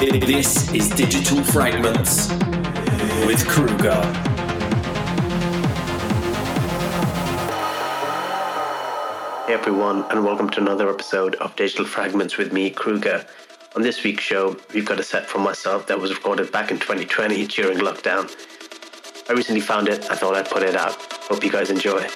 This is Digital Fragments with Kruger. Hey everyone, and welcome to another episode of Digital Fragments with me, Kruger. On this week's show, we've got a set from myself that was recorded back in 2020 during lockdown. I recently found it, I thought I'd put it out. Hope you guys enjoy.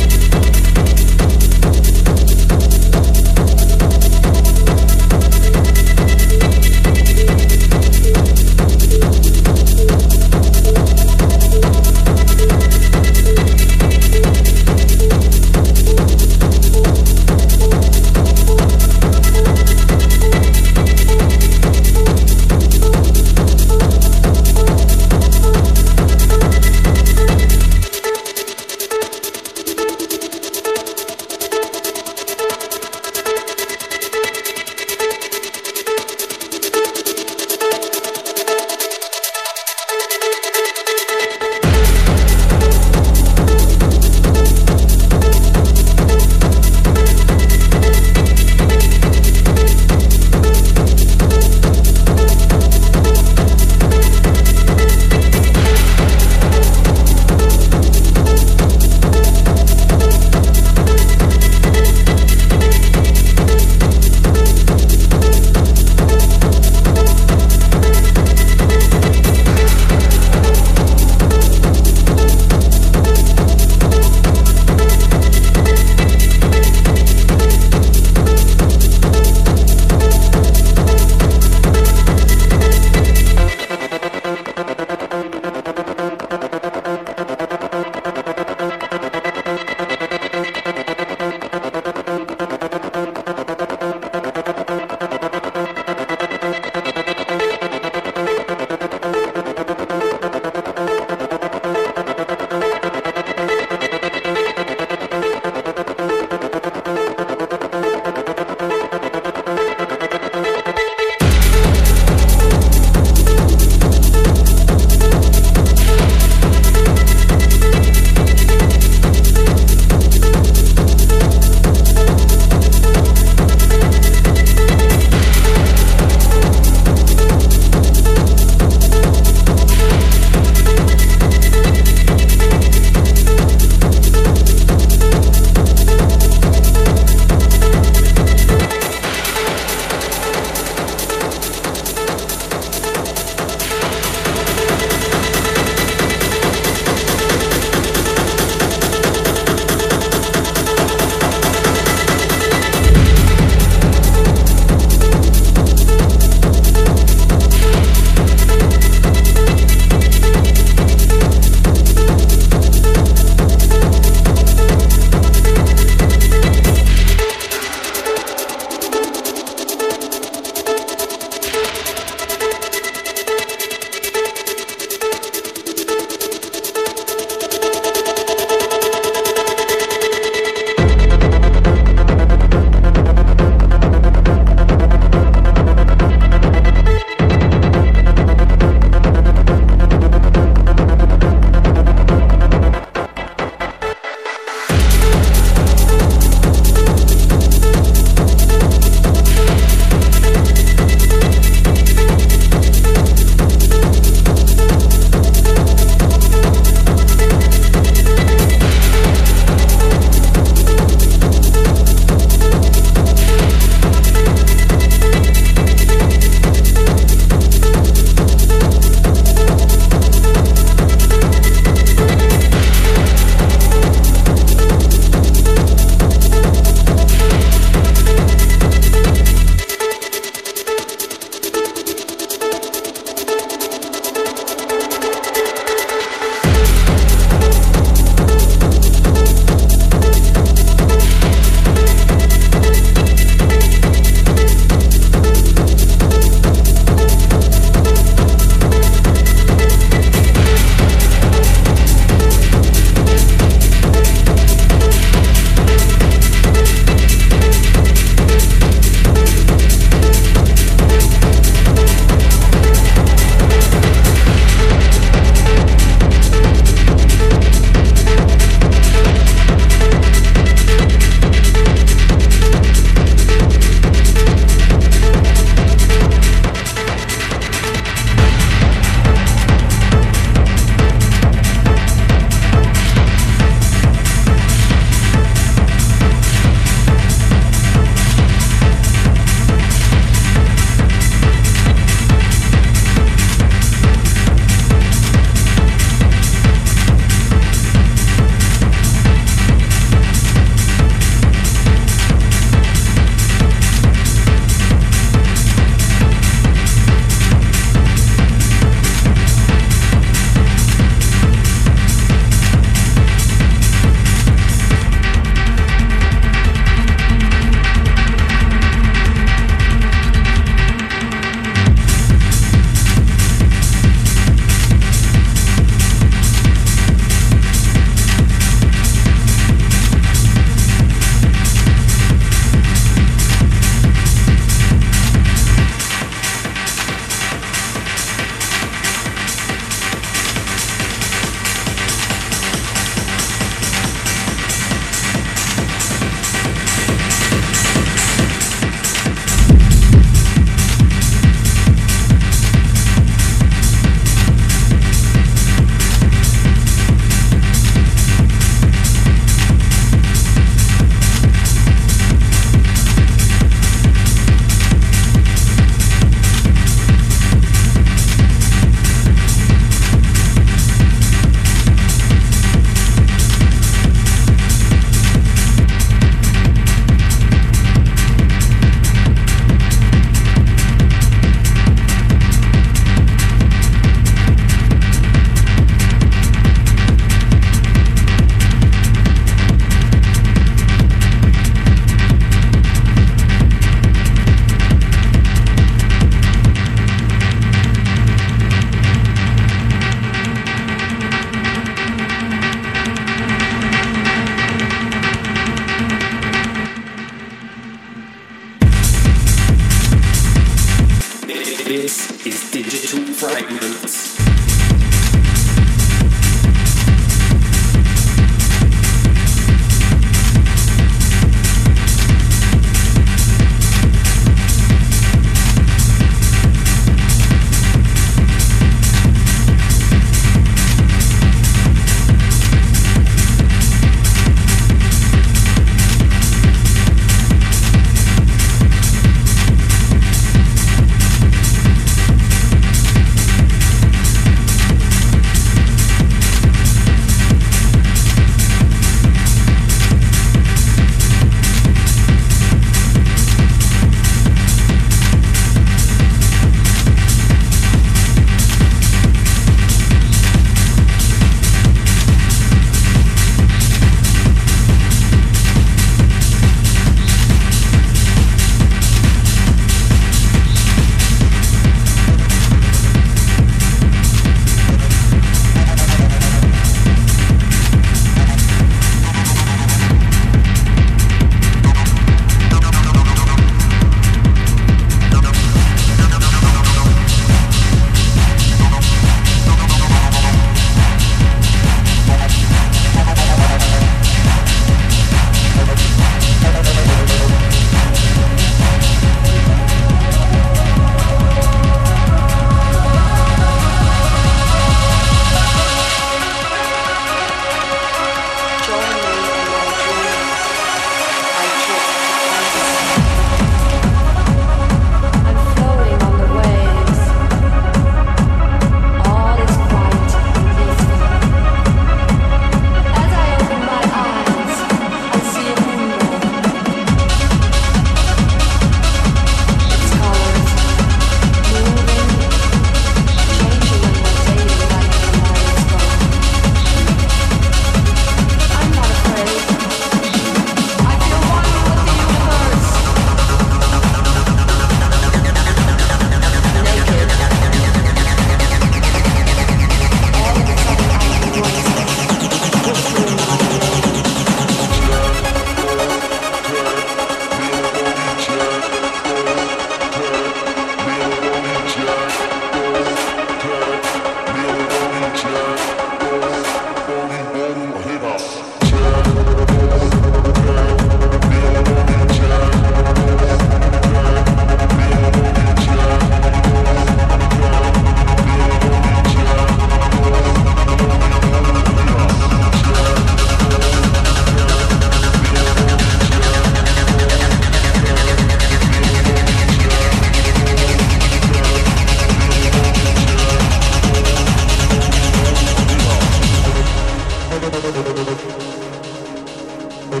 I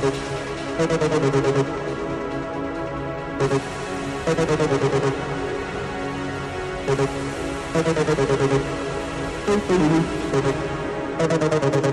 feel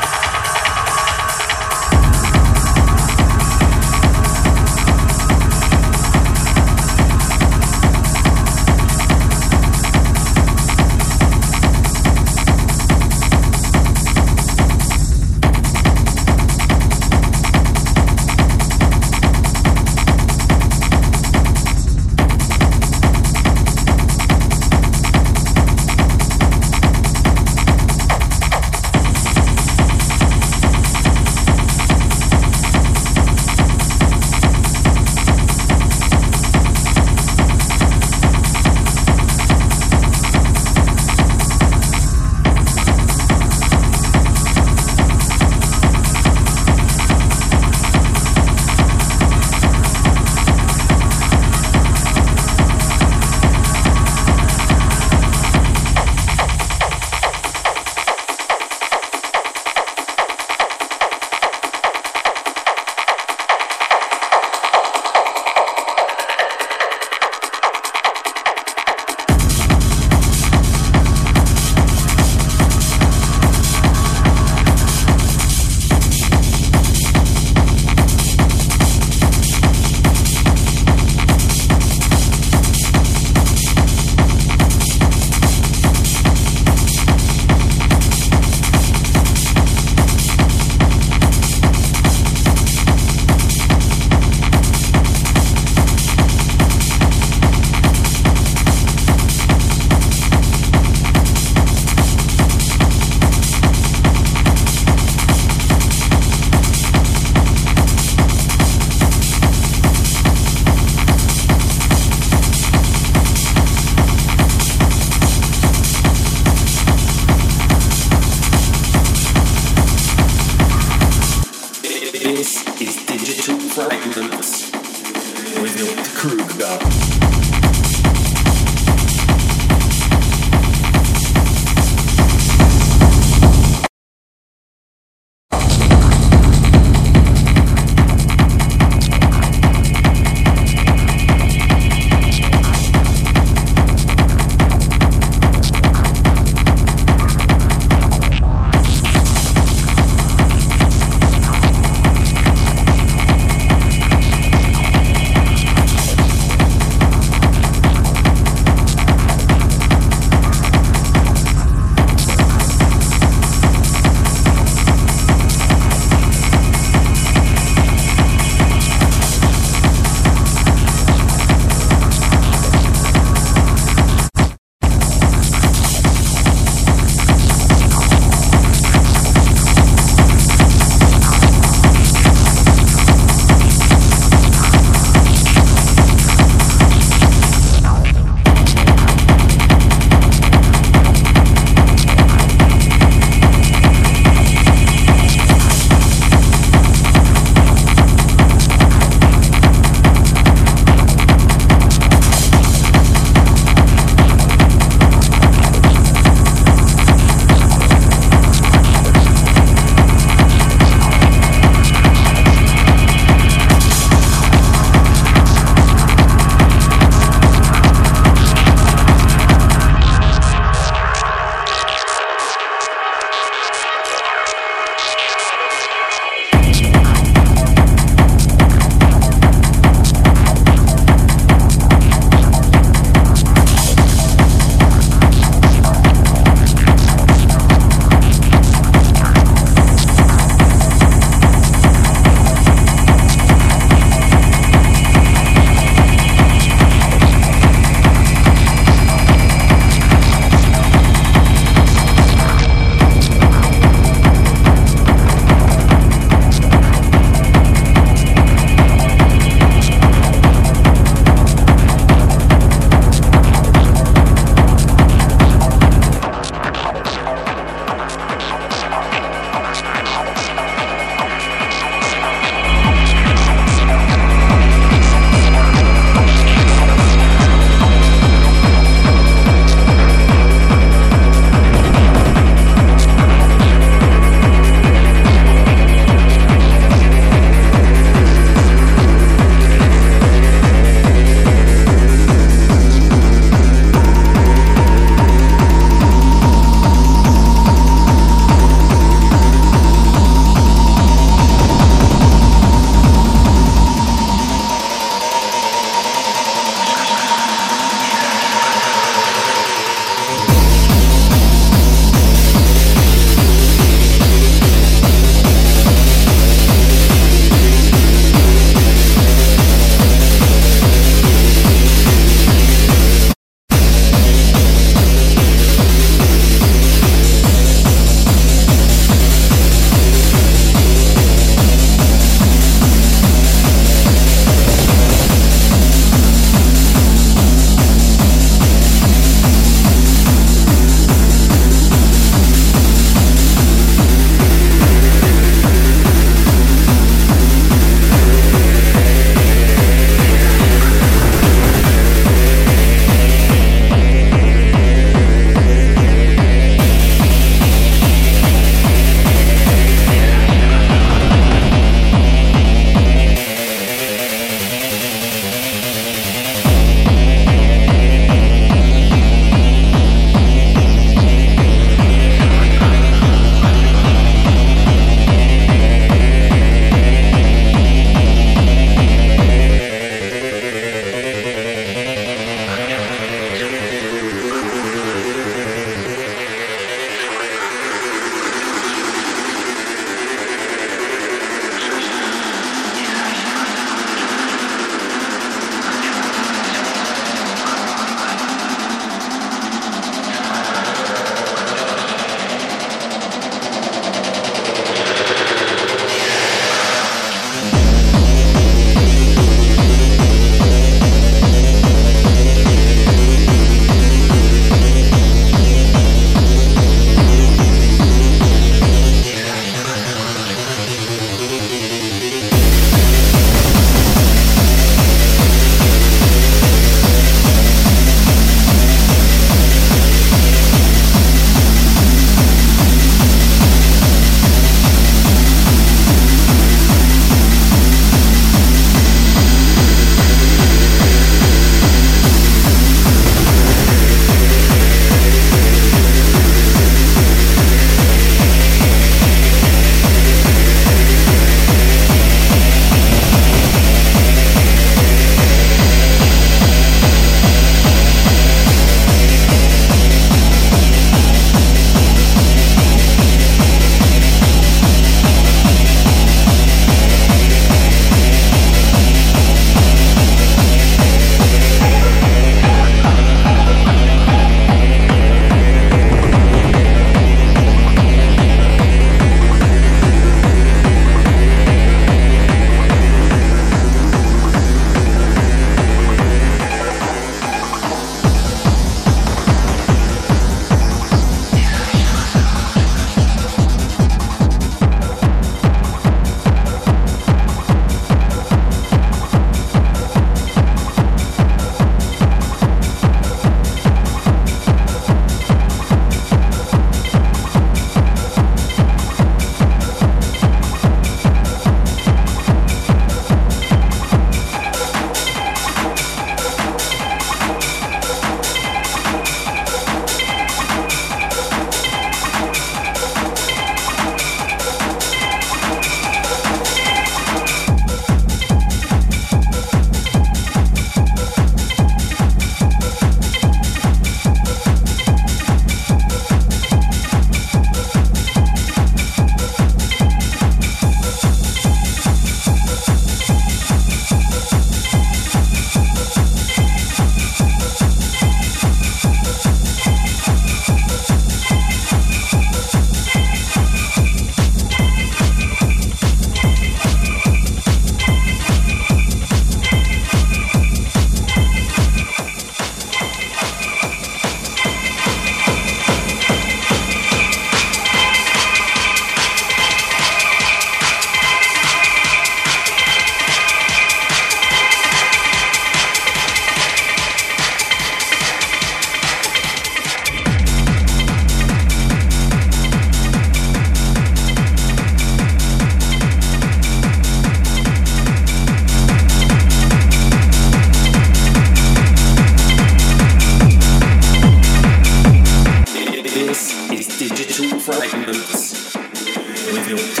you.